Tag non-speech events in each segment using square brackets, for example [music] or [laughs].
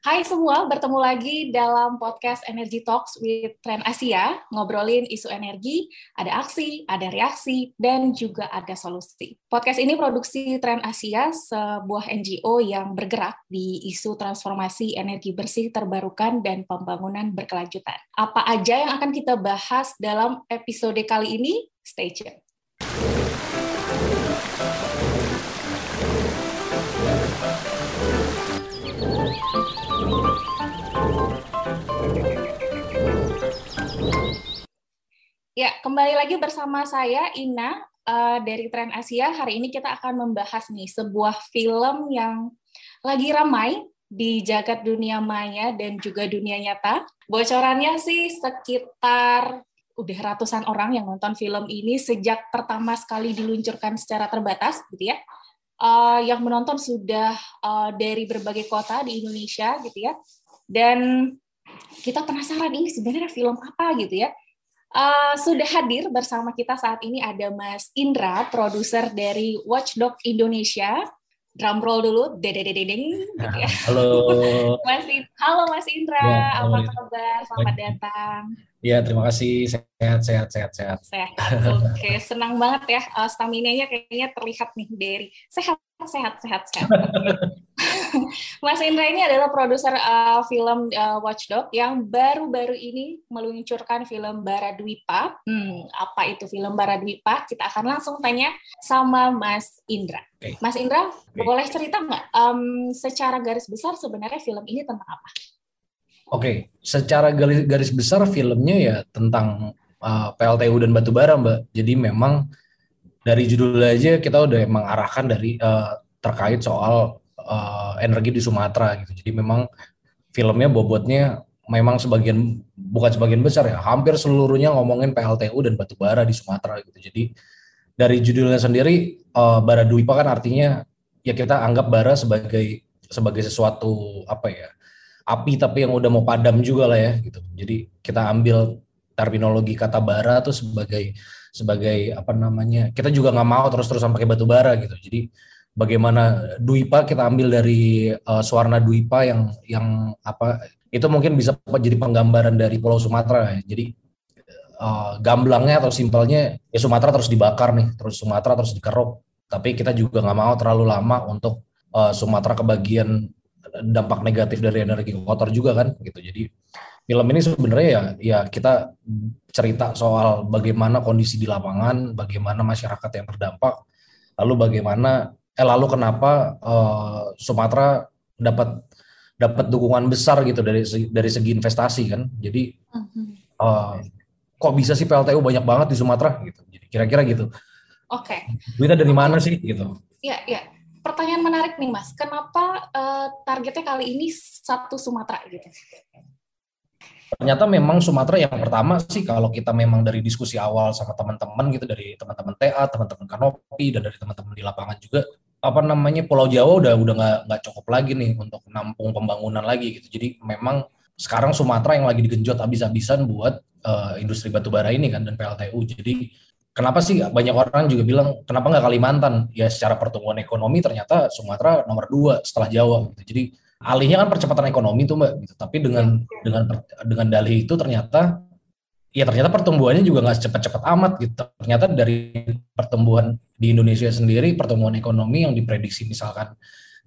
Hai semua, bertemu lagi dalam podcast Energy Talks with Trend Asia, ngobrolin isu energi, ada aksi, ada reaksi, dan juga ada solusi. Podcast ini produksi Trend Asia, sebuah NGO yang bergerak di isu transformasi energi bersih terbarukan dan pembangunan berkelanjutan. Apa aja yang akan kita bahas dalam episode kali ini? Stay tuned. Ya, kembali lagi bersama saya Ina uh, dari Trend Asia. Hari ini kita akan membahas nih sebuah film yang lagi ramai di jagat dunia maya dan juga dunia nyata. Bocorannya sih sekitar udah ratusan orang yang nonton film ini sejak pertama sekali diluncurkan secara terbatas, gitu ya. Uh, yang menonton sudah uh, dari berbagai kota di Indonesia, gitu ya. Dan kita penasaran ini sebenarnya film apa, gitu ya Uh, sudah hadir bersama kita saat ini ada Mas Indra, produser dari Watchdog Indonesia. Drum roll dulu, dedededeng. Gitu ya. Halo. [laughs] Mas, halo Mas Indra, ya, apa kabar? Selamat datang. Ya, terima kasih. Sehat, sehat, sehat, sehat. Sehat. Oke, senang banget ya. Uh, stamina-nya kayaknya terlihat nih dari sehat, sehat, sehat, sehat. [laughs] Mas Indra ini adalah produser uh, film uh, Watchdog yang baru-baru ini meluncurkan film Baradwipa. Hmm, apa itu film Baradwipa? Kita akan langsung tanya sama Mas Indra. Okay. Mas Indra, okay. boleh cerita nggak um, secara garis besar sebenarnya film ini tentang apa? Oke, okay. secara garis, garis besar filmnya ya tentang uh, PLTU dan batubara, Mbak. Jadi memang dari judul aja kita udah emang arahkan dari uh, terkait soal uh, energi di Sumatera gitu. Jadi memang filmnya bobotnya memang sebagian bukan sebagian besar ya, hampir seluruhnya ngomongin PLTU dan batubara di Sumatera gitu. Jadi dari judulnya sendiri uh, bara duipa kan artinya ya kita anggap bara sebagai sebagai sesuatu apa ya api tapi yang udah mau padam juga lah ya gitu. Jadi kita ambil terminologi kata bara tuh sebagai sebagai apa namanya kita juga nggak mau terus-terusan pakai batu bara gitu. Jadi bagaimana duipa kita ambil dari uh, suarna duipa yang yang apa itu mungkin bisa jadi penggambaran dari Pulau Sumatera ya. Jadi uh, gamblangnya atau simpelnya ya Sumatera terus dibakar nih, terus Sumatera terus dikeruk. Tapi kita juga nggak mau terlalu lama untuk uh, Sumatera kebagian dampak negatif dari energi kotor juga kan gitu. Jadi film ini sebenarnya ya ya kita cerita soal bagaimana kondisi di lapangan, bagaimana masyarakat yang terdampak, lalu bagaimana eh lalu kenapa uh, Sumatera dapat dapat dukungan besar gitu dari dari segi investasi kan. Jadi uh, kok bisa sih PLTU banyak banget di Sumatera gitu. Jadi kira-kira gitu. Oke. Okay. Duitnya dari mana sih gitu? Iya, iya pertanyaan menarik nih Mas. Kenapa uh, targetnya kali ini satu Sumatera gitu? Ternyata memang Sumatera yang pertama sih kalau kita memang dari diskusi awal sama teman-teman gitu dari teman-teman TA, teman-teman Kanopi dan dari teman-teman di lapangan juga apa namanya Pulau Jawa udah udah nggak nggak cukup lagi nih untuk nampung pembangunan lagi gitu. Jadi memang sekarang Sumatera yang lagi digenjot habis-habisan buat uh, industri batubara ini kan dan PLTU. Jadi kenapa sih banyak orang juga bilang kenapa nggak Kalimantan? Ya secara pertumbuhan ekonomi ternyata Sumatera nomor dua setelah Jawa. Gitu. Jadi alihnya kan percepatan ekonomi tuh mbak. Gitu. Tapi dengan ya. dengan dengan dalih itu ternyata ya ternyata pertumbuhannya juga nggak cepat-cepat amat gitu. Ternyata dari pertumbuhan di Indonesia sendiri pertumbuhan ekonomi yang diprediksi misalkan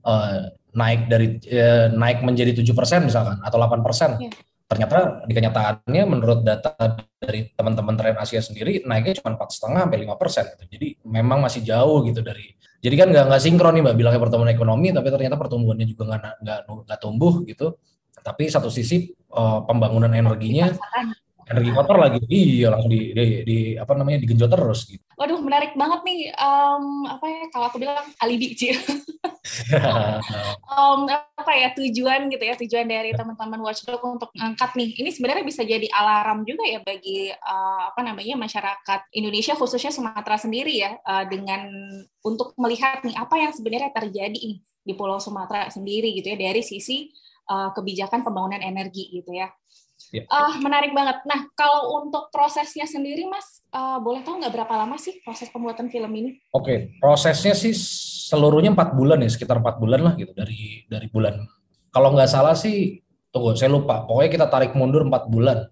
uh, naik dari uh, naik menjadi tujuh persen misalkan atau 8 persen. Ya ternyata di kenyataannya menurut data dari teman-teman tren Asia sendiri naiknya cuma empat setengah sampai lima persen gitu. jadi memang masih jauh gitu dari jadi kan nggak nggak sinkron nih mbak bilangnya pertumbuhan ekonomi tapi ternyata pertumbuhannya juga nggak nggak tumbuh gitu tapi satu sisi uh, pembangunan energinya energi kotor lagi iya langsung di, di, di apa namanya digenjot terus gitu. Waduh menarik banget nih um, apa ya kalau aku bilang alibi sih. [laughs] um, apa ya tujuan gitu ya tujuan dari teman-teman Watchdog untuk mengangkat nih ini sebenarnya bisa jadi alarm juga ya bagi uh, apa namanya masyarakat Indonesia khususnya Sumatera sendiri ya uh, dengan untuk melihat nih apa yang sebenarnya terjadi nih di Pulau Sumatera sendiri gitu ya dari sisi uh, kebijakan pembangunan energi gitu ya. Ya. Uh, menarik banget. Nah, kalau untuk prosesnya sendiri, Mas, uh, boleh tahu nggak berapa lama sih proses pembuatan film ini? Oke, okay. prosesnya sih seluruhnya empat bulan ya, sekitar empat bulan lah gitu dari dari bulan kalau nggak salah sih, tunggu saya lupa. Pokoknya kita tarik mundur empat bulan.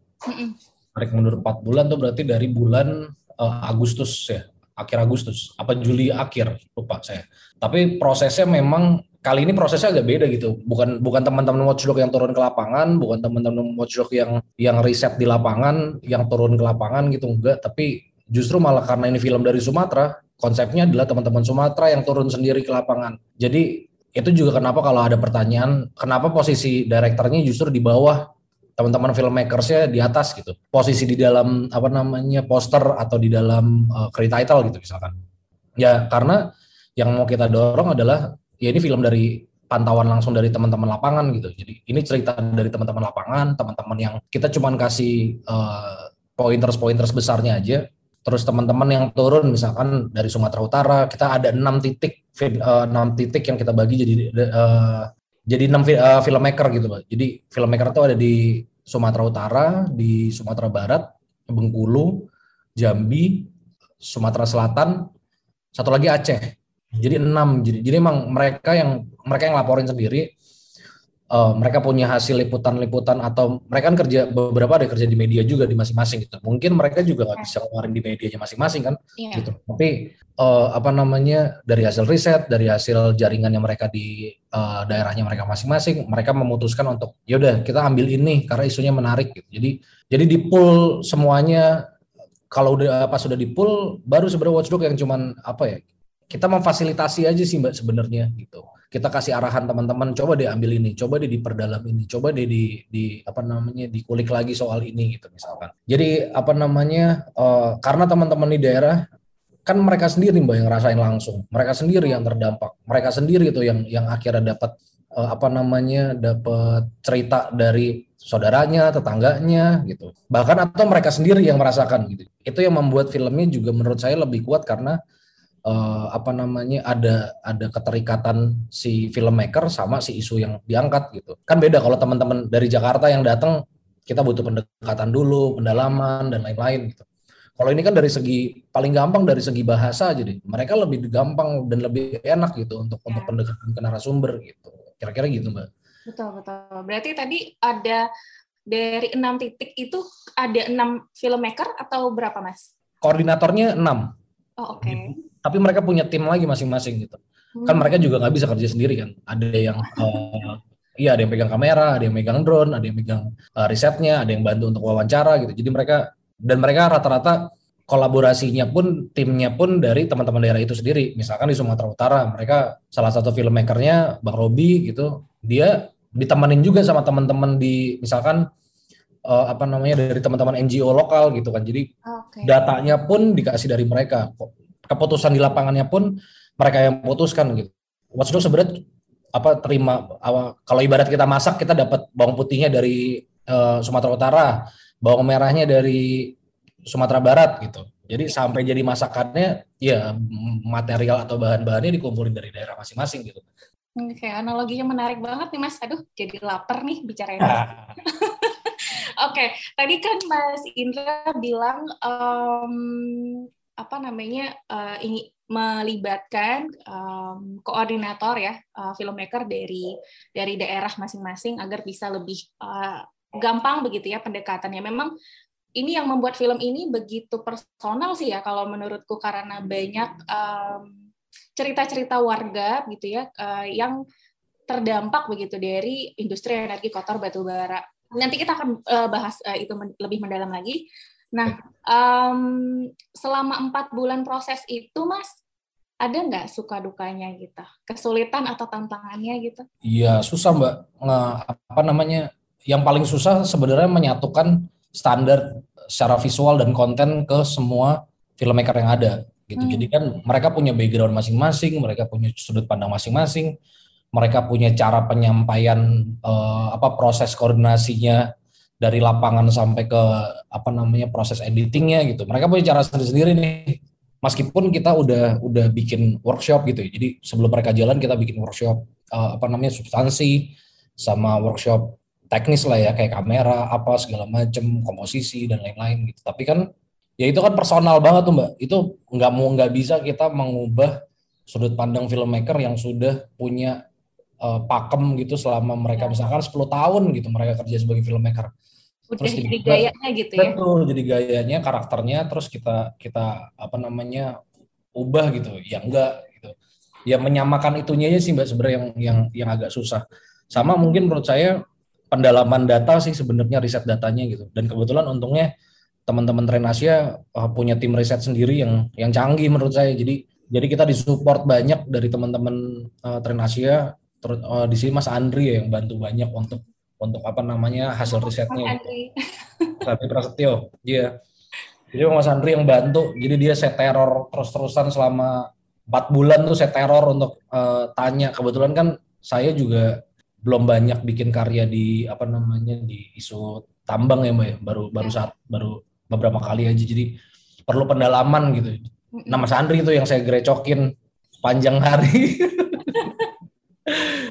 Tarik mundur empat bulan tuh berarti dari bulan uh, Agustus ya, akhir Agustus, apa Juli akhir, lupa saya. Tapi prosesnya memang kali ini prosesnya agak beda gitu. Bukan bukan teman-teman watchdog yang turun ke lapangan, bukan teman-teman watchdog yang yang riset di lapangan, yang turun ke lapangan gitu enggak, tapi justru malah karena ini film dari Sumatera, konsepnya adalah teman-teman Sumatera yang turun sendiri ke lapangan. Jadi itu juga kenapa kalau ada pertanyaan, kenapa posisi direkturnya justru di bawah teman-teman filmmakersnya di atas gitu. Posisi di dalam apa namanya poster atau di dalam uh, credit title gitu misalkan. Ya karena yang mau kita dorong adalah ya ini film dari pantauan langsung dari teman-teman lapangan gitu. Jadi ini cerita dari teman-teman lapangan, teman-teman yang kita cuman kasih uh, pointers-pointers besarnya aja. Terus teman-teman yang turun misalkan dari Sumatera Utara, kita ada enam titik uh, enam titik yang kita bagi jadi uh, jadi enam uh, filmmaker gitu, Pak. Jadi filmmaker itu ada di Sumatera Utara, di Sumatera Barat, Bengkulu, Jambi, Sumatera Selatan, satu lagi Aceh. Jadi enam. Jadi, jadi emang mereka yang mereka yang laporin sendiri. Uh, mereka punya hasil liputan-liputan atau mereka kan kerja beberapa ada kerja di media juga di masing-masing gitu. Mungkin mereka juga nggak bisa ngeluarin di medianya masing-masing kan, yeah. gitu. Tapi uh, apa namanya dari hasil riset, dari hasil jaringannya mereka di uh, daerahnya mereka masing-masing, mereka memutuskan untuk ya udah kita ambil ini karena isunya menarik. Gitu. Jadi jadi di pool semuanya kalau udah apa sudah di pool baru sebenarnya watchdog yang cuman apa ya kita memfasilitasi aja sih mbak sebenarnya gitu kita kasih arahan teman-teman coba deh ambil ini coba deh diperdalam ini coba deh di di apa namanya dikulik lagi soal ini gitu misalkan jadi apa namanya uh, karena teman-teman di daerah kan mereka sendiri mbak yang ngerasain langsung mereka sendiri yang terdampak mereka sendiri itu yang yang akhirnya dapat uh, apa namanya dapat cerita dari saudaranya, tetangganya gitu. Bahkan atau mereka sendiri yang merasakan gitu. Itu yang membuat filmnya juga menurut saya lebih kuat karena uh, apa namanya ada ada keterikatan si filmmaker sama si isu yang diangkat gitu. Kan beda kalau teman-teman dari Jakarta yang datang kita butuh pendekatan dulu, pendalaman dan lain-lain gitu. Kalau ini kan dari segi paling gampang dari segi bahasa aja deh. Mereka lebih gampang dan lebih enak gitu untuk ya. untuk pendekatan ke narasumber gitu. Kira-kira gitu, Mbak. Betul, betul. Berarti tadi ada dari enam titik itu ada enam filmmaker atau berapa, Mas? Koordinatornya enam. Oh, oke. Okay tapi mereka punya tim lagi masing-masing gitu. Hmm. kan mereka juga nggak bisa kerja sendiri kan. Ada yang uh, iya ada yang pegang kamera ada yang megang drone ada yang megang uh, risetnya ada yang bantu untuk wawancara gitu. Jadi mereka dan mereka rata-rata kolaborasinya pun timnya pun dari teman-teman daerah itu sendiri. Misalkan di Sumatera Utara mereka salah satu filmmakernya Bang Robi gitu dia ditemenin juga sama teman-teman di misalkan uh, apa namanya dari teman-teman NGO lokal gitu kan. Jadi okay. datanya pun dikasih dari mereka keputusan di lapangannya pun mereka yang putuskan gitu. Watchdog sebenarnya apa terima apa, kalau ibarat kita masak kita dapat bawang putihnya dari uh, Sumatera Utara, bawang merahnya dari Sumatera Barat gitu. Jadi sampai jadi masakannya ya material atau bahan-bahannya dikumpulin dari daerah masing-masing gitu. Oke, analoginya menarik banget nih Mas. Aduh, jadi lapar nih bicara ini. [laughs] Oke, tadi kan Mas Indra bilang um, apa namanya uh, ini melibatkan um, koordinator ya uh, filmmaker dari dari daerah masing-masing agar bisa lebih uh, gampang begitu ya pendekatannya. Memang ini yang membuat film ini begitu personal sih ya kalau menurutku karena banyak cerita-cerita um, warga gitu ya uh, yang terdampak begitu dari industri energi kotor batu bara. Nanti kita akan uh, bahas uh, itu lebih mendalam lagi. Nah, um, selama empat bulan proses itu, Mas, ada nggak suka dukanya gitu? Kesulitan atau tantangannya gitu? Iya, susah Mbak. Nggak, apa namanya? Yang paling susah sebenarnya menyatukan standar secara visual dan konten ke semua filmmaker yang ada gitu. Hmm. Jadi kan mereka punya background masing-masing, mereka punya sudut pandang masing-masing, mereka punya cara penyampaian uh, apa proses koordinasinya dari lapangan sampai ke apa namanya proses editingnya gitu. Mereka punya cara sendiri-sendiri nih. Meskipun kita udah udah bikin workshop gitu ya. Jadi sebelum mereka jalan kita bikin workshop uh, apa namanya substansi sama workshop teknis lah ya kayak kamera apa segala macam komposisi dan lain-lain gitu. Tapi kan ya itu kan personal banget tuh mbak. Itu nggak mau nggak bisa kita mengubah sudut pandang filmmaker yang sudah punya uh, pakem gitu selama mereka ya. misalkan 10 tahun gitu mereka kerja sebagai filmmaker. Udah terus jadi gayanya gitu ya. Betul, jadi gayanya, karakternya terus kita kita apa namanya ubah gitu. Ya enggak gitu. Ya menyamakan itunya aja sih Mbak sebenarnya yang yang yang agak susah. Sama mungkin menurut saya pendalaman data sih sebenarnya riset datanya gitu. Dan kebetulan untungnya teman-teman Tren Asia uh, punya tim riset sendiri yang yang canggih menurut saya. Jadi jadi kita disupport banyak dari teman-teman uh, Tren Asia. Terus uh, di sini Mas Andri ya yang bantu banyak untuk untuk apa namanya hasil risetnya. [laughs] Tapi Prasetyo, dia. Jadi Mas Andri yang bantu. Jadi dia set teror terus-terusan selama empat bulan tuh set teror untuk uh, tanya. Kebetulan kan saya juga belum banyak bikin karya di apa namanya di isu tambang ya mbak ya baru baru ya. saat baru beberapa kali aja jadi perlu pendalaman gitu nama Sandri itu yang saya grecokin panjang hari [laughs]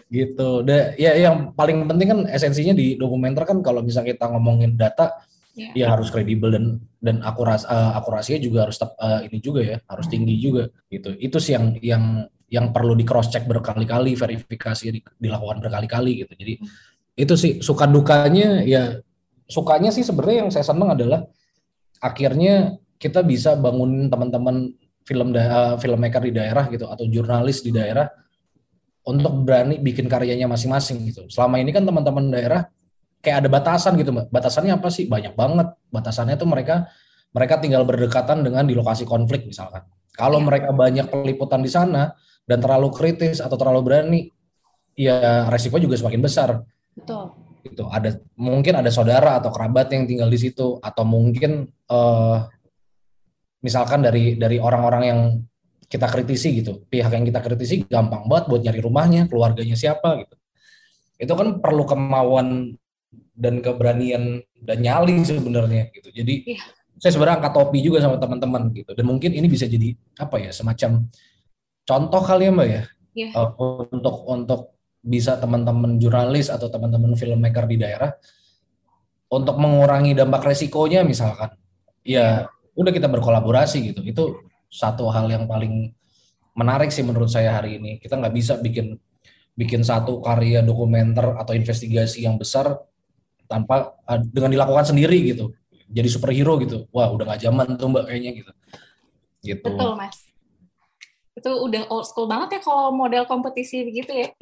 gitu. Deh ya yang paling penting kan esensinya di dokumenter kan kalau misalnya kita ngomongin data ya, ya harus kredibel dan dan akuras uh, akurasinya juga harus uh, ini juga ya harus tinggi juga gitu. Itu sih yang yang yang perlu di cross check berkali-kali, verifikasi di, dilakukan berkali-kali gitu. Jadi itu sih suka dukanya ya sukanya sih sebenarnya yang saya senang adalah akhirnya kita bisa bangun teman-teman film da eh, filmmaker di daerah gitu atau jurnalis di daerah untuk berani bikin karyanya masing-masing gitu. Selama ini kan teman-teman daerah kayak ada batasan gitu, Mbak. Batasannya apa sih? Banyak banget. Batasannya tuh mereka mereka tinggal berdekatan dengan di lokasi konflik misalkan. Kalau iya. mereka banyak peliputan di sana, dan terlalu kritis atau terlalu berani, ya resiko juga semakin besar. Betul. Itu ada mungkin ada saudara atau kerabat yang tinggal di situ atau mungkin uh, misalkan dari dari orang-orang yang kita kritisi gitu, pihak yang kita kritisi gampang banget buat nyari rumahnya, keluarganya siapa gitu. Itu kan perlu kemauan dan keberanian dan nyali sebenarnya gitu. Jadi yeah. saya sebenarnya angkat topi juga sama teman-teman gitu. Dan mungkin ini bisa jadi apa ya semacam contoh kali ya mbak ya yeah. Iya. uh, untuk untuk bisa teman-teman jurnalis atau teman-teman filmmaker di daerah untuk mengurangi dampak resikonya misalkan ya udah kita berkolaborasi gitu itu satu hal yang paling menarik sih menurut saya hari ini. Kita nggak bisa bikin bikin satu karya dokumenter atau investigasi yang besar tanpa dengan dilakukan sendiri gitu. Jadi superhero gitu. Wah udah nggak zaman tuh mbak kayaknya gitu. Gitu. Betul mas. Itu udah old school banget ya kalau model kompetisi begitu ya. [laughs]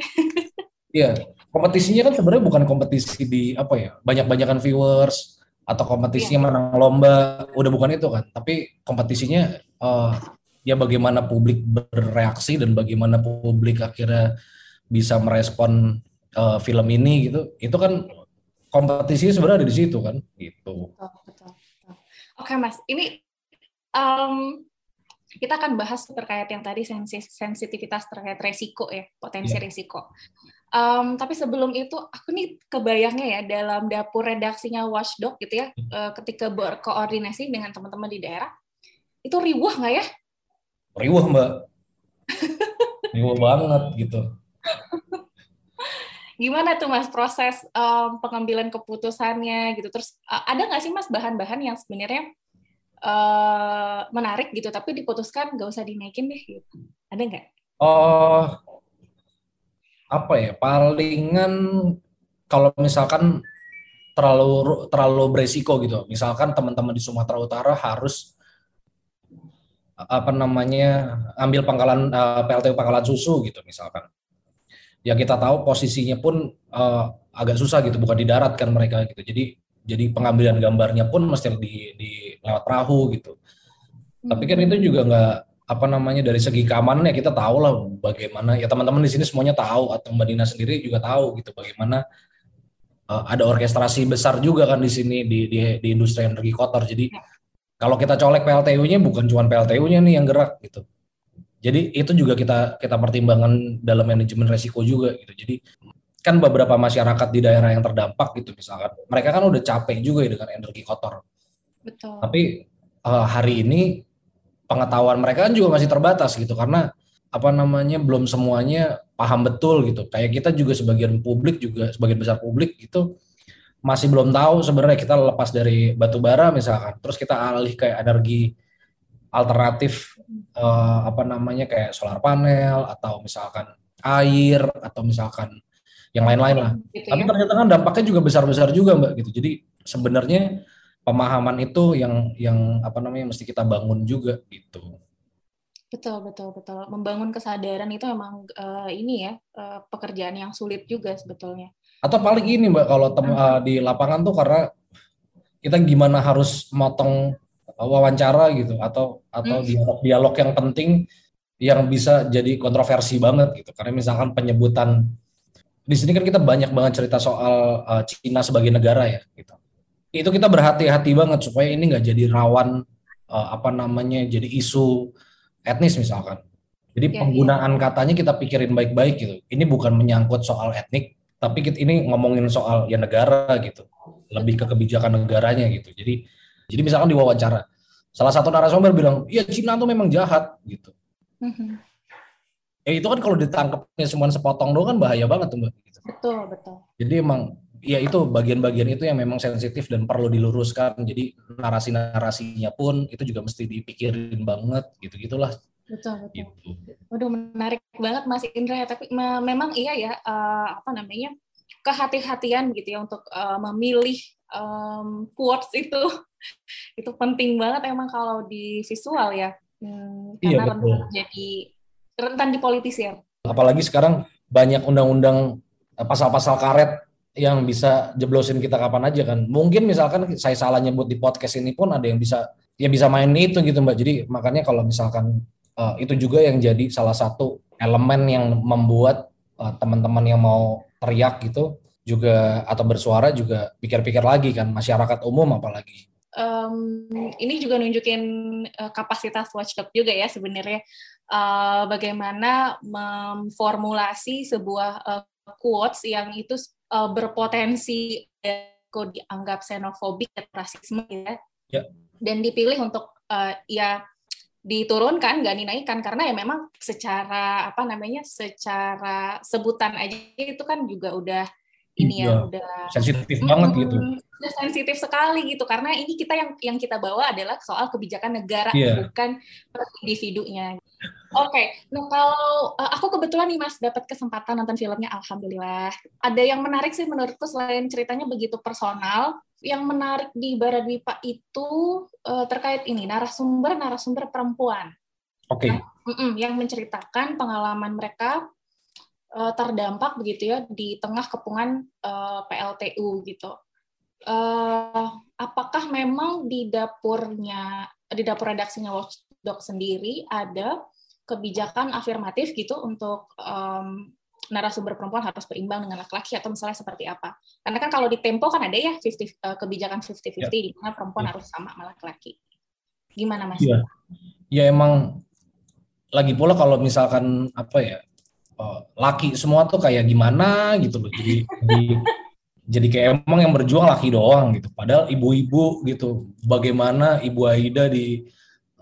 Iya, kompetisinya kan sebenarnya bukan kompetisi di apa ya, banyak-banyakan viewers atau kompetisinya yeah. menang lomba, udah bukan itu kan. Tapi kompetisinya uh, ya bagaimana publik bereaksi dan bagaimana publik akhirnya bisa merespon uh, film ini gitu. Itu kan kompetisinya sebenarnya ada di situ kan, gitu. Betul, betul, betul. Oke mas, ini um, kita akan bahas terkait yang tadi sensitivitas terkait resiko ya, potensi yeah. resiko. Um, tapi sebelum itu, aku nih kebayangnya ya dalam dapur redaksinya Watchdog gitu ya, uh, ketika berkoordinasi dengan teman-teman di daerah, itu riuh nggak ya? Riuh mbak, [laughs] riuh banget gitu. Gimana tuh mas proses um, pengambilan keputusannya gitu? Terus uh, ada nggak sih mas bahan-bahan yang sebenarnya uh, menarik gitu tapi diputuskan nggak usah dinaikin deh gitu ada nggak? Oh apa ya palingan kalau misalkan terlalu terlalu beresiko gitu misalkan teman-teman di Sumatera Utara harus apa namanya ambil pangkalan uh, eh, PLTU pangkalan susu gitu misalkan ya kita tahu posisinya pun uh, agak susah gitu bukan di darat kan mereka gitu jadi jadi pengambilan gambarnya pun mesti di, di lewat perahu gitu. Hmm. Tapi kan itu juga nggak apa namanya dari segi keamanan ya kita tahu lah bagaimana ya teman-teman di sini semuanya tahu atau Mbak Dina sendiri juga tahu gitu bagaimana uh, ada orkestrasi besar juga kan di sini di di, di industri energi kotor. Jadi ya. kalau kita colek PLTU-nya bukan cuma PLTU-nya nih yang gerak gitu. Jadi itu juga kita kita pertimbangkan dalam manajemen resiko juga gitu. Jadi kan beberapa masyarakat di daerah yang terdampak gitu misalkan mereka kan udah capek juga ya dengan energi kotor. Betul. Tapi uh, hari ini pengetahuan mereka kan juga masih terbatas gitu karena apa namanya belum semuanya paham betul gitu. Kayak kita juga sebagian publik juga sebagian besar publik gitu masih belum tahu sebenarnya kita lepas dari batu bara misalkan terus kita alih kayak energi alternatif uh, apa namanya kayak solar panel atau misalkan air atau misalkan yang lain-lain lah. Gitu Tapi ya? ternyata kan dampaknya juga besar-besar juga mbak gitu. Jadi sebenarnya pemahaman itu yang yang apa namanya mesti kita bangun juga gitu. Betul betul betul. Membangun kesadaran itu memang uh, ini ya uh, pekerjaan yang sulit juga sebetulnya. Atau paling ini mbak kalau tem uh, di lapangan tuh karena kita gimana harus motong wawancara gitu atau atau hmm. dialog dialog yang penting yang bisa jadi kontroversi banget gitu karena misalkan penyebutan di sini kan kita banyak banget cerita soal uh, Cina sebagai negara ya gitu itu kita berhati-hati banget supaya ini nggak jadi rawan uh, apa namanya jadi isu etnis misalkan jadi ya, penggunaan ya. katanya kita pikirin baik-baik gitu ini bukan menyangkut soal etnik tapi kita ini ngomongin soal ya negara gitu lebih ke kebijakan negaranya gitu jadi jadi misalkan di wawancara salah satu narasumber bilang ya Cina tuh memang jahat gitu Mm-hmm. Ya itu kan kalau ditangkapnya cuma sepotong doang kan bahaya banget tuh mbak. Gitu. Betul betul. Jadi emang ya itu bagian-bagian itu yang memang sensitif dan perlu diluruskan. Jadi narasi-narasinya pun itu juga mesti dipikirin banget gitu gitulah. Betul betul. Gitu. Waduh menarik banget Mas Indra ya. Tapi me memang iya ya uh, apa namanya kehati-hatian gitu ya untuk uh, memilih um, quotes itu [laughs] itu penting banget emang kalau di visual ya Hmm, iya, karena betul. rentan jadi rentan ya. Apalagi sekarang banyak undang-undang eh, pasal-pasal karet yang bisa jeblosin kita kapan aja kan. Mungkin misalkan saya salah nyebut di podcast ini pun ada yang bisa ya bisa main itu gitu Mbak. Jadi makanya kalau misalkan uh, itu juga yang jadi salah satu elemen yang membuat uh, teman-teman yang mau teriak gitu juga atau bersuara juga pikir-pikir lagi kan masyarakat umum apalagi um, ini juga nunjukin uh, kapasitas Watchdog juga ya sebenarnya uh, bagaimana memformulasi sebuah uh, quotes yang itu uh, berpotensi kok dianggap xenofobik atau rasisme ya. ya. Dan dipilih untuk uh, ya diturunkan nggak dinaikkan karena ya memang secara apa namanya secara sebutan aja itu kan juga udah ini ya, ya udah sensitif hmm, banget gitu udah sensitif sekali gitu karena ini kita yang yang kita bawa adalah soal kebijakan negara yeah. bukan individunya oke okay. nah kalau uh, aku kebetulan nih mas dapat kesempatan nonton filmnya alhamdulillah ada yang menarik sih menurutku selain ceritanya begitu personal yang menarik di Baradwipa itu uh, terkait ini narasumber narasumber perempuan oke okay. nah, yang menceritakan pengalaman mereka uh, terdampak begitu ya di tengah kepungan uh, PLTU gitu. Uh, apakah memang di dapurnya di dapur redaksinya Watchdog sendiri ada kebijakan afirmatif gitu untuk um, narasumber perempuan harus berimbang dengan laki-laki atau misalnya seperti apa? Karena kan kalau di Tempo kan ada ya 50, uh, kebijakan 50-50 ya. di mana perempuan ya. harus sama sama laki-laki. Gimana Mas? Iya. Ya emang lagi pula kalau misalkan apa ya uh, laki semua tuh kayak gimana gitu loh. Jadi, jadi [laughs] jadi kayak emang yang berjuang laki doang gitu. Padahal ibu-ibu gitu. Bagaimana Ibu Aida di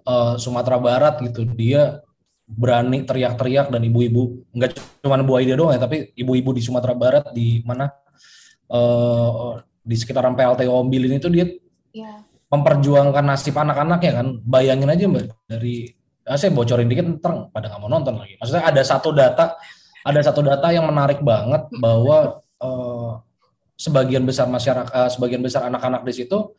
uh, Sumatera Barat gitu, dia berani teriak-teriak dan ibu-ibu nggak cuma Bu Aida doang ya, tapi ibu-ibu di Sumatera Barat di mana uh, di sekitaran PLT Ombilin itu dia ya. memperjuangkan nasib anak-anaknya kan. Bayangin aja mbak dari ah, saya bocorin dikit ntar pada nggak mau nonton lagi. Maksudnya ada satu data, ada satu data yang menarik banget bahwa uh, sebagian besar masyarakat, uh, sebagian besar anak-anak di situ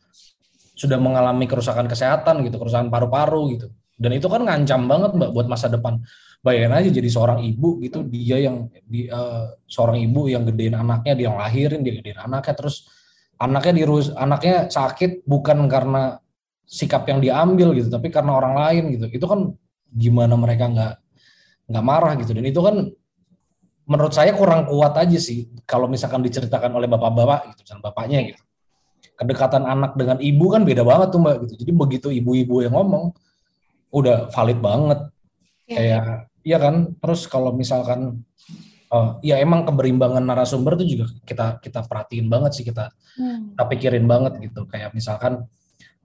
sudah mengalami kerusakan kesehatan gitu, kerusakan paru-paru gitu. Dan itu kan ngancam banget mbak buat masa depan. Bayangin aja jadi seorang ibu gitu, dia yang di, uh, seorang ibu yang gedein anaknya, dia yang lahirin, dia gedein anaknya, terus anaknya dirus, anaknya sakit bukan karena sikap yang diambil gitu tapi karena orang lain gitu. Itu kan gimana mereka nggak nggak marah gitu. Dan itu kan menurut saya kurang kuat aja sih kalau misalkan diceritakan oleh bapak-bapak gitu misalnya bapaknya gitu. Kedekatan anak dengan ibu kan beda banget tuh mbak gitu. Jadi begitu ibu-ibu yang ngomong udah valid banget. Ya. kayak iya kan? Terus kalau misalkan uh, ya emang keberimbangan narasumber itu juga kita kita perhatiin banget sih kita hmm. kita pikirin banget gitu. Kayak misalkan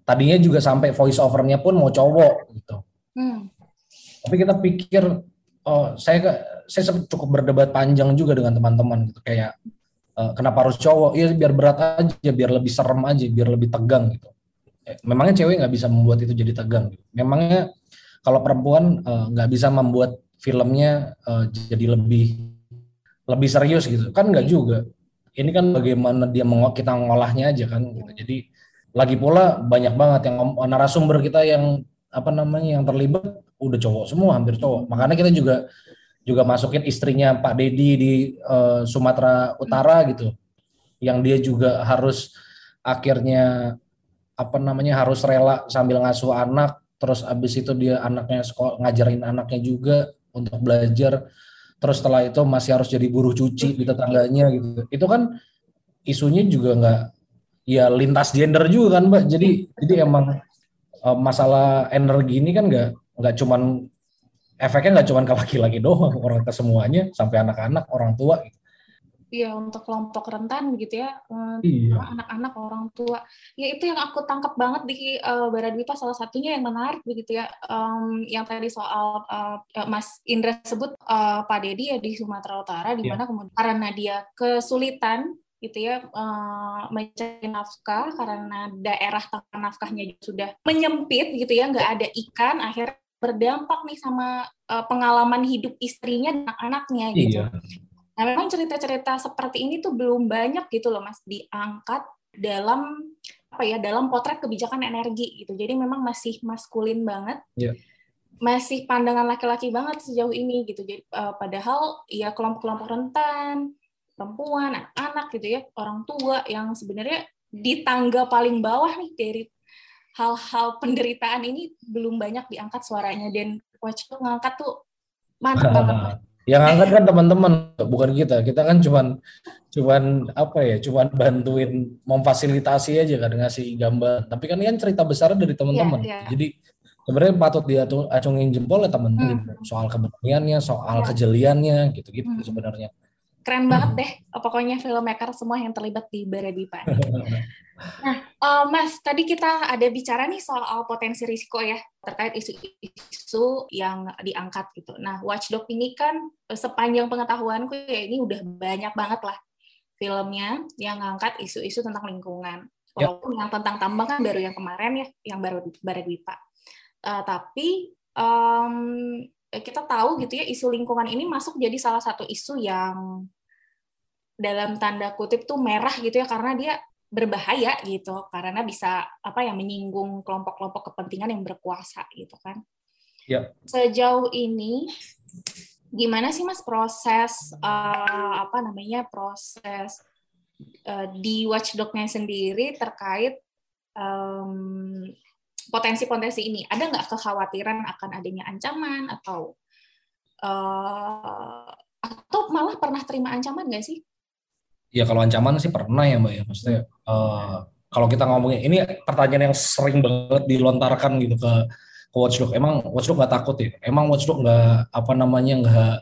tadinya juga sampai voice overnya pun mau cowok gitu. Hmm. Tapi kita pikir, oh saya saya cukup berdebat panjang juga dengan teman-teman gitu kayak uh, kenapa harus cowok? Ya biar berat aja, biar lebih serem aja, biar lebih tegang gitu. Eh, memangnya cewek nggak bisa membuat itu jadi tegang. Gitu. Memangnya kalau perempuan eh, nggak uh, bisa membuat filmnya uh, jadi lebih lebih serius gitu kan nggak juga ini kan bagaimana dia meng kita ngolahnya aja kan gitu. jadi lagi pula banyak banget yang narasumber kita yang apa namanya yang terlibat udah cowok semua hampir cowok. Makanya kita juga juga masukin istrinya Pak Dedi di uh, Sumatera Utara gitu. Yang dia juga harus akhirnya apa namanya harus rela sambil ngasuh anak. Terus abis itu dia anaknya sekolah ngajarin anaknya juga untuk belajar. Terus setelah itu masih harus jadi buruh cuci di tetangganya gitu. Itu kan isunya juga nggak ya lintas gender juga kan mbak jadi jadi emang uh, masalah energi ini kan nggak nggak cuman efeknya nggak cuman ke laki-laki doang orang ke semuanya sampai anak-anak orang tua gitu. Iya untuk kelompok rentan gitu ya iya. anak-anak orang tua ya itu yang aku tangkap banget di uh, Baradwipa salah satunya yang menarik begitu ya um, yang tadi soal uh, Mas Indra sebut uh, Pak Dedi ya di Sumatera Utara di iya. mana kemudian karena dia kesulitan gitu ya uh, mencari nafkah karena daerah tangkap nafkahnya sudah menyempit gitu ya nggak ada ikan akhirnya berdampak nih sama uh, pengalaman hidup istrinya dan anak-anaknya gitu. Iya. Nah memang cerita-cerita seperti ini tuh belum banyak gitu loh mas diangkat dalam apa ya dalam potret kebijakan energi gitu. Jadi memang masih maskulin banget. Iya. Masih pandangan laki-laki banget sejauh ini gitu. Jadi uh, padahal ya kelompok-kelompok rentan perempuan, anak-anak gitu ya, orang tua yang sebenarnya di tangga paling bawah nih dari hal-hal penderitaan ini belum banyak diangkat suaranya dan Watch tuh ngangkat tuh mantap [laughs] banget. Yang ngangkat kan teman-teman, bukan kita. Kita kan cuman cuman apa ya, cuman bantuin memfasilitasi aja kan ngasih gambar. Tapi kan ini kan cerita besar dari teman-teman. Yeah, yeah. Jadi sebenarnya patut diacungin jempol ya teman-teman hmm. soal keberaniannya, soal yeah. kejeliannya gitu-gitu hmm. sebenarnya keren banget hmm. deh pokoknya filmmaker semua yang terlibat di Baradipa. [laughs] Nah, uh, Mas, tadi kita ada bicara nih soal potensi risiko ya terkait isu-isu yang diangkat gitu. Nah, Watchdog ini kan sepanjang pengetahuanku ya ini udah banyak banget lah filmnya yang ngangkat isu-isu tentang lingkungan. Walaupun yep. yang tentang tambang kan baru yang kemarin ya, yang baru Baradipa. Uh, tapi um, kita tahu gitu ya isu lingkungan ini masuk jadi salah satu isu yang dalam tanda kutip tuh merah gitu ya karena dia berbahaya gitu karena bisa apa ya menyinggung kelompok-kelompok kepentingan yang berkuasa gitu kan. Ya. Sejauh ini gimana sih Mas proses uh, apa namanya proses uh, di watchdognya sendiri terkait um, potensi-potensi ini? Ada nggak kekhawatiran akan adanya ancaman atau uh, atau malah pernah terima ancaman nggak sih? Ya kalau ancaman sih pernah ya mbak ya, maksudnya uh, kalau kita ngomongin ini pertanyaan yang sering banget dilontarkan gitu ke ke Watchdog. Emang Watchdog nggak takut ya? Emang Watchdog nggak apa namanya nggak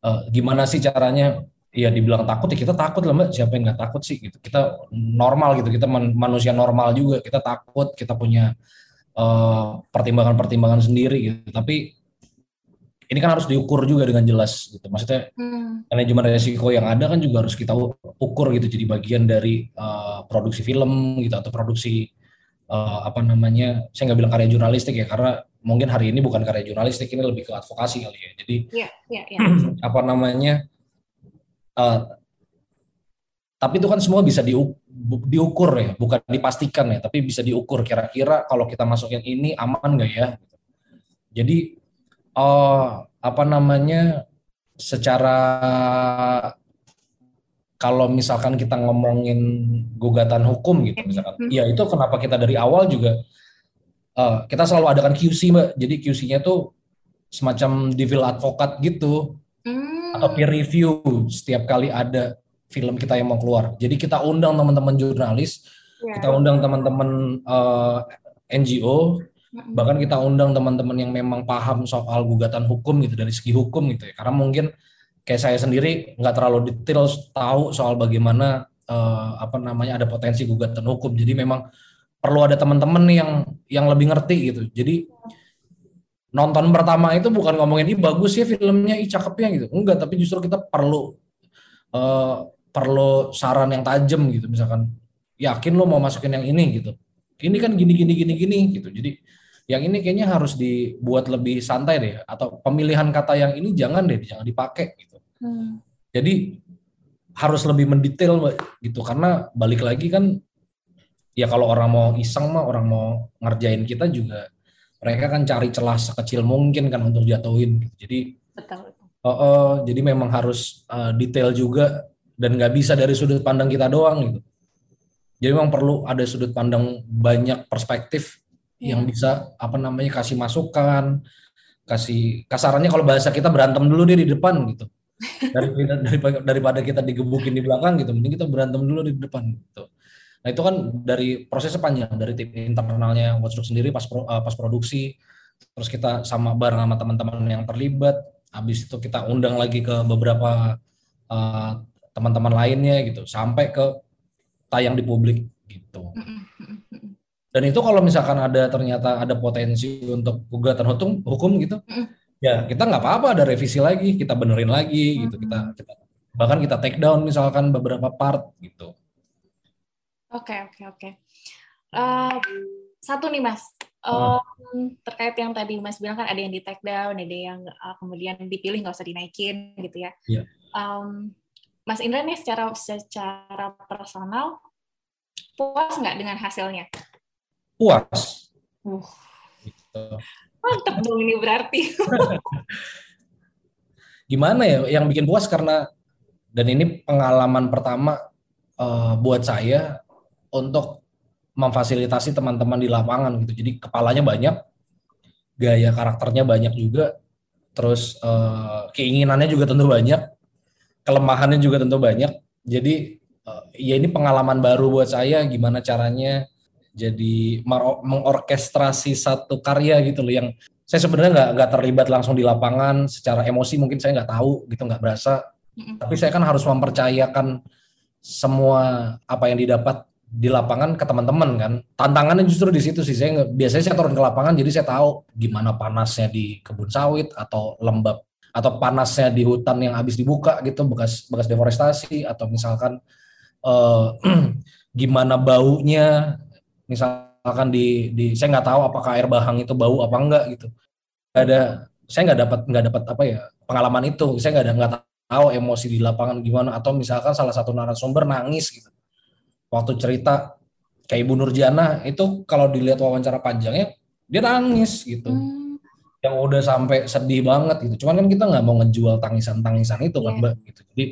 uh, gimana sih caranya? Ya dibilang takut ya kita takut lah mbak. Siapa yang nggak takut sih? Gitu. Kita normal gitu. Kita man, manusia normal juga. Kita takut. Kita punya Eh, pertimbangan-pertimbangan uh, sendiri gitu. Tapi ini kan harus diukur juga dengan jelas gitu. Maksudnya hmm. manajemen resiko yang ada kan juga harus kita ukur gitu. Jadi bagian dari uh, produksi film gitu atau produksi uh, apa namanya? Saya nggak bilang karya jurnalistik ya karena mungkin hari ini bukan karya jurnalistik ini lebih ke advokasi kali ya. Jadi yeah, yeah, yeah. apa namanya? Uh, tapi itu kan semua bisa diukur diukur ya, bukan dipastikan ya, tapi bisa diukur kira-kira kalau kita masukin ini aman nggak ya? Jadi uh, apa namanya secara kalau misalkan kita ngomongin gugatan hukum gitu misalkan, hmm. ya itu kenapa kita dari awal juga uh, kita selalu adakan QC mbak, jadi QC-nya tuh semacam devil advokat gitu hmm. atau peer review setiap kali ada film kita yang mau keluar. Jadi kita undang teman-teman jurnalis, yeah. kita undang teman-teman uh, eh, NGO, bahkan kita undang teman-teman yang memang paham soal gugatan hukum gitu dari segi hukum gitu ya. Karena mungkin kayak saya sendiri nggak terlalu detail tahu soal bagaimana uh, apa namanya ada potensi gugatan hukum. Jadi memang perlu ada teman-teman yang yang lebih ngerti gitu. Jadi nonton pertama itu bukan ngomongin ini bagus ya filmnya, ih cakepnya gitu. Enggak, tapi justru kita perlu uh, perlu saran yang tajam gitu misalkan yakin lo mau masukin yang ini? gitu. Ini kan gini gini gini gini gitu. Jadi yang ini kayaknya harus dibuat lebih santai deh atau pemilihan kata yang ini jangan deh jangan dipakai gitu. Hmm. jadi harus lebih mendetail gitu. Karena balik lagi kan ya kalau orang mau iseng mah orang mau ngerjain kita juga mereka kan cari celah sekecil mungkin kan untuk jatuhin gitu. jadi betul, Uh, uh, jadi memang harus uh, detail juga dan nggak bisa dari sudut pandang kita doang gitu. Jadi memang perlu ada sudut pandang banyak perspektif yeah. yang bisa apa namanya kasih masukan kasih kasarannya. Kalau bahasa kita berantem dulu dia di depan gitu. [laughs] Daripada daripada kita digebukin di belakang gitu mending kita berantem dulu di depan gitu. Nah itu kan dari prosesnya panjang dari tim internalnya Watchdog sendiri pas pro, uh, pas produksi. Terus kita sama bareng sama teman-teman yang terlibat. Habis itu kita undang lagi ke beberapa uh, teman-teman lainnya gitu sampai ke tayang di publik gitu. Dan itu kalau misalkan ada ternyata ada potensi untuk gugatan hukum hukum gitu ya kita nggak apa-apa ada revisi lagi kita benerin lagi gitu kita kita bahkan kita take down misalkan beberapa part gitu. Oke okay, oke okay, oke. Okay. uh, satu nih mas. Um, terkait yang tadi mas bilang kan ada yang di take down ada yang uh, kemudian dipilih nggak usah dinaikin gitu ya. Yeah. um, mas Indra nih secara secara personal puas nggak dengan hasilnya puas uh. gitu Mantap dong ini berarti. [laughs] Gimana ya yang bikin puas karena dan ini pengalaman pertama uh, buat saya untuk memfasilitasi teman-teman di lapangan gitu. Jadi kepalanya banyak, gaya karakternya banyak juga, terus uh, keinginannya juga tentu banyak, kelemahannya juga tentu banyak. Jadi uh, ya ini pengalaman baru buat saya gimana caranya jadi mengorkestrasi satu karya gitu loh yang saya sebenarnya nggak nggak terlibat langsung di lapangan secara emosi mungkin saya nggak tahu gitu nggak berasa mm-hmm. tapi saya kan harus mempercayakan semua apa yang didapat di lapangan ke teman-teman kan tantangannya justru di situ sih saya biasanya saya turun ke lapangan jadi saya tahu gimana panasnya di kebun sawit atau lembab atau panasnya di hutan yang habis dibuka gitu bekas bekas deforestasi atau misalkan uh, [clears throat] gimana baunya misalkan di di saya nggak tahu apakah air bahang itu bau apa enggak gitu. Ada saya nggak dapat nggak dapat apa ya pengalaman itu. Saya nggak ada nggak tahu emosi di lapangan gimana atau misalkan salah satu narasumber nangis gitu. Waktu cerita kayak Ibu Nurjana itu kalau dilihat wawancara panjangnya dia nangis gitu. Hmm. Yang udah sampai sedih banget gitu cuman kan kita nggak mau ngejual tangisan-tangisan itu yeah. kan iya. mbak gitu jadi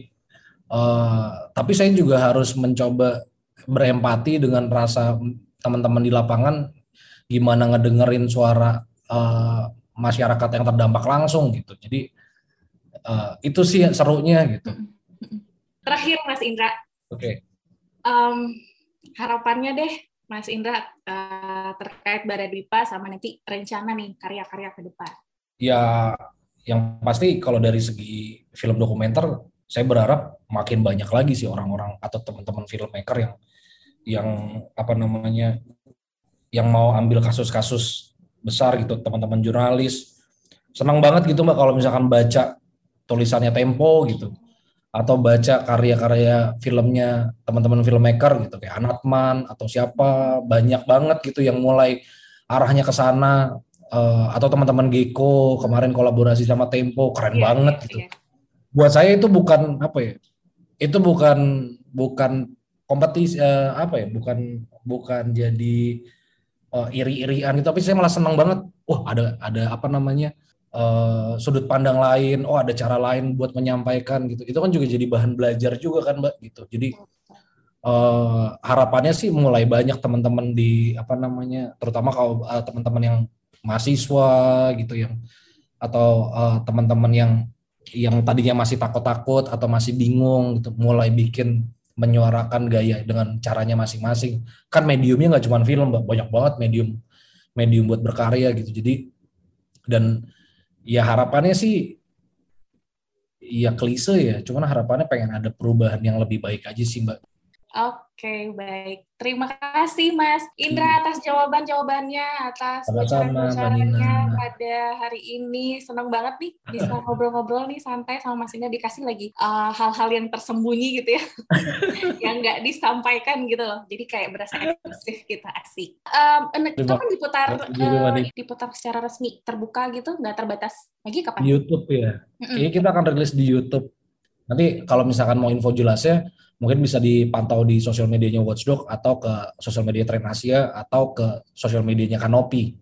uh, tapi saya juga harus mencoba berempati dengan rasa teman-teman di lapangan gimana ngedengerin suara uh, masyarakat yang terdampak langsung gitu. Jadi uh, itu sih serunya gitu. Terakhir Mas Indra. Oke. Okay. Um, harapannya deh Mas Indra uh, terkait Baradipa sama nanti rencana nih karya-karya ke depan. Ya, yang pasti kalau dari segi film dokumenter, saya berharap makin banyak lagi sih orang-orang atau teman-teman filmmaker yang yang apa namanya yang mau ambil kasus-kasus besar gitu teman-teman jurnalis senang banget gitu mbak kalau misalkan baca tulisannya Tempo gitu atau baca karya-karya filmnya teman-teman filmmaker gitu kayak Anatman atau siapa banyak banget gitu yang mulai arahnya ke sana uh, atau teman-teman Geko kemarin kolaborasi sama Tempo keren yeah, banget yeah, gitu. Yeah. Buat saya itu bukan apa ya? Itu bukan bukan kompetisi uh, apa ya bukan bukan jadi uh, iri-irian gitu tapi saya malah senang banget wah ada ada apa namanya uh, sudut pandang lain oh ada cara lain buat menyampaikan gitu itu kan juga jadi bahan belajar juga kan mbak gitu jadi uh, harapannya sih mulai banyak teman-teman di apa namanya terutama kalau uh, teman-teman yang mahasiswa gitu yang atau uh, teman-teman yang yang tadinya masih takut-takut atau masih bingung gitu mulai bikin menyuarakan gaya dengan caranya masing-masing. Kan mediumnya nggak cuma film, banyak banget medium medium buat berkarya gitu. Jadi dan ya harapannya sih ya klise ya, cuman harapannya pengen ada perubahan yang lebih baik aja sih mbak. Oke, baik. Terima kasih Mas Indra iya. atas jawaban-jawabannya, atas bocoran-bocorannya pada hari ini. Senang banget nih [laughs] bisa ngobrol-ngobrol nih santai sama Mas Indra dikasih lagi uh, hal-hal uh, yang tersembunyi gitu ya, [laughs] yang nggak disampaikan gitu loh. Jadi kayak berasa [laughs] eksklusif kita asik. Um, kapan diputar uh, diputar secara resmi terbuka gitu, nggak terbatas lagi kapan? YouTube ya. Mm -mm. Kita akan rilis di YouTube. Nanti kalau misalkan mau info jelasnya mungkin bisa dipantau di sosial medianya Watchdog atau ke sosial media Tren Asia atau ke sosial medianya Kanopi.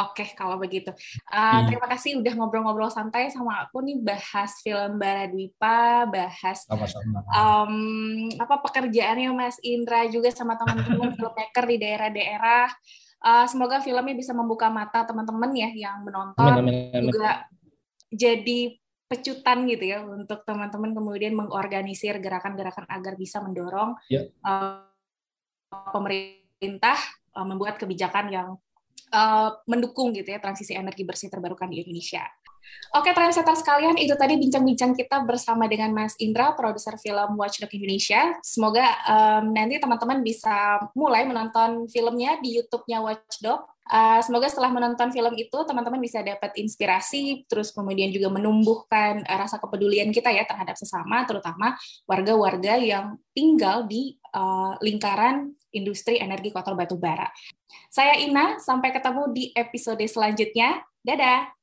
Oke, kalau begitu. Uh, terima kasih udah ngobrol-ngobrol santai sama aku nih bahas film Baradwipa, bahas sama-sama. Um, apa pekerjaannya Mas Indra juga sama teman-teman [laughs] filmmaker di daerah-daerah. Uh, semoga filmnya bisa membuka mata teman-teman ya yang menonton amin, amin, amin. juga jadi pecutan gitu ya untuk teman-teman kemudian mengorganisir gerakan-gerakan agar bisa mendorong yeah. Ya. uh, pemerintah uh, membuat kebijakan yang uh, mendukung gitu ya transisi energi bersih terbarukan di Indonesia. Oke, trendsetter sekalian, itu tadi bincang-bincang kita bersama dengan Mas Indra, produser film Watchdog Indonesia. Semoga um, nanti teman-teman bisa mulai menonton filmnya di YouTube-nya Watchdog Uh, semoga setelah menonton film itu teman-teman bisa dapat inspirasi, terus kemudian juga menumbuhkan uh, rasa kepedulian kita ya terhadap sesama, terutama warga-warga yang tinggal di uh, lingkaran industri energi kotor batu bara. Saya Ina, sampai ketemu di episode selanjutnya. Dadah.